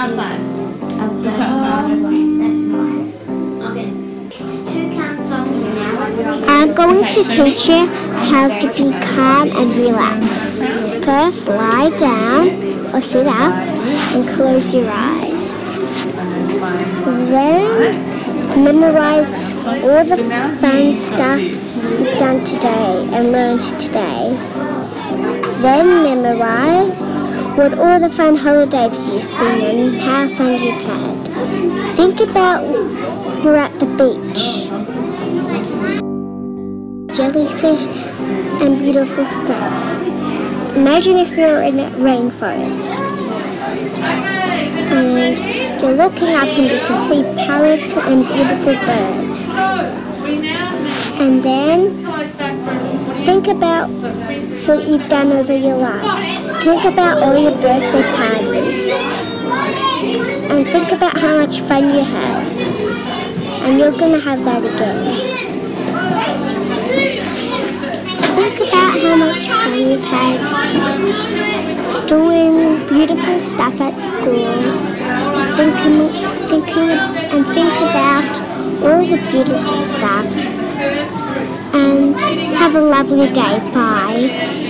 outside. Outside. Just outside, Jessie. Okay. It's two count songs now. What do we do? I'm going Okay, to teach you how to be calm and relax. First, lie down or sit up and close your eyes. Then, memorize all the fun stuff you've done today and learned today. Then, memorize what all the fun holidays you've been on and how fun you've had. Think about you're at the beach jellyfish, and beautiful stuff. Imagine if you're in a rainforest and you're looking up and you can see parrots and beautiful birds. And then about what you've done over your life. Think about all your birthday parties. And think about how much fun you had. And you're going to have that again. Think about how much fun you've had doing beautiful stuff at school. Thinking, thinking, and think about all the beautiful stuff. And have a lovely day. Bye.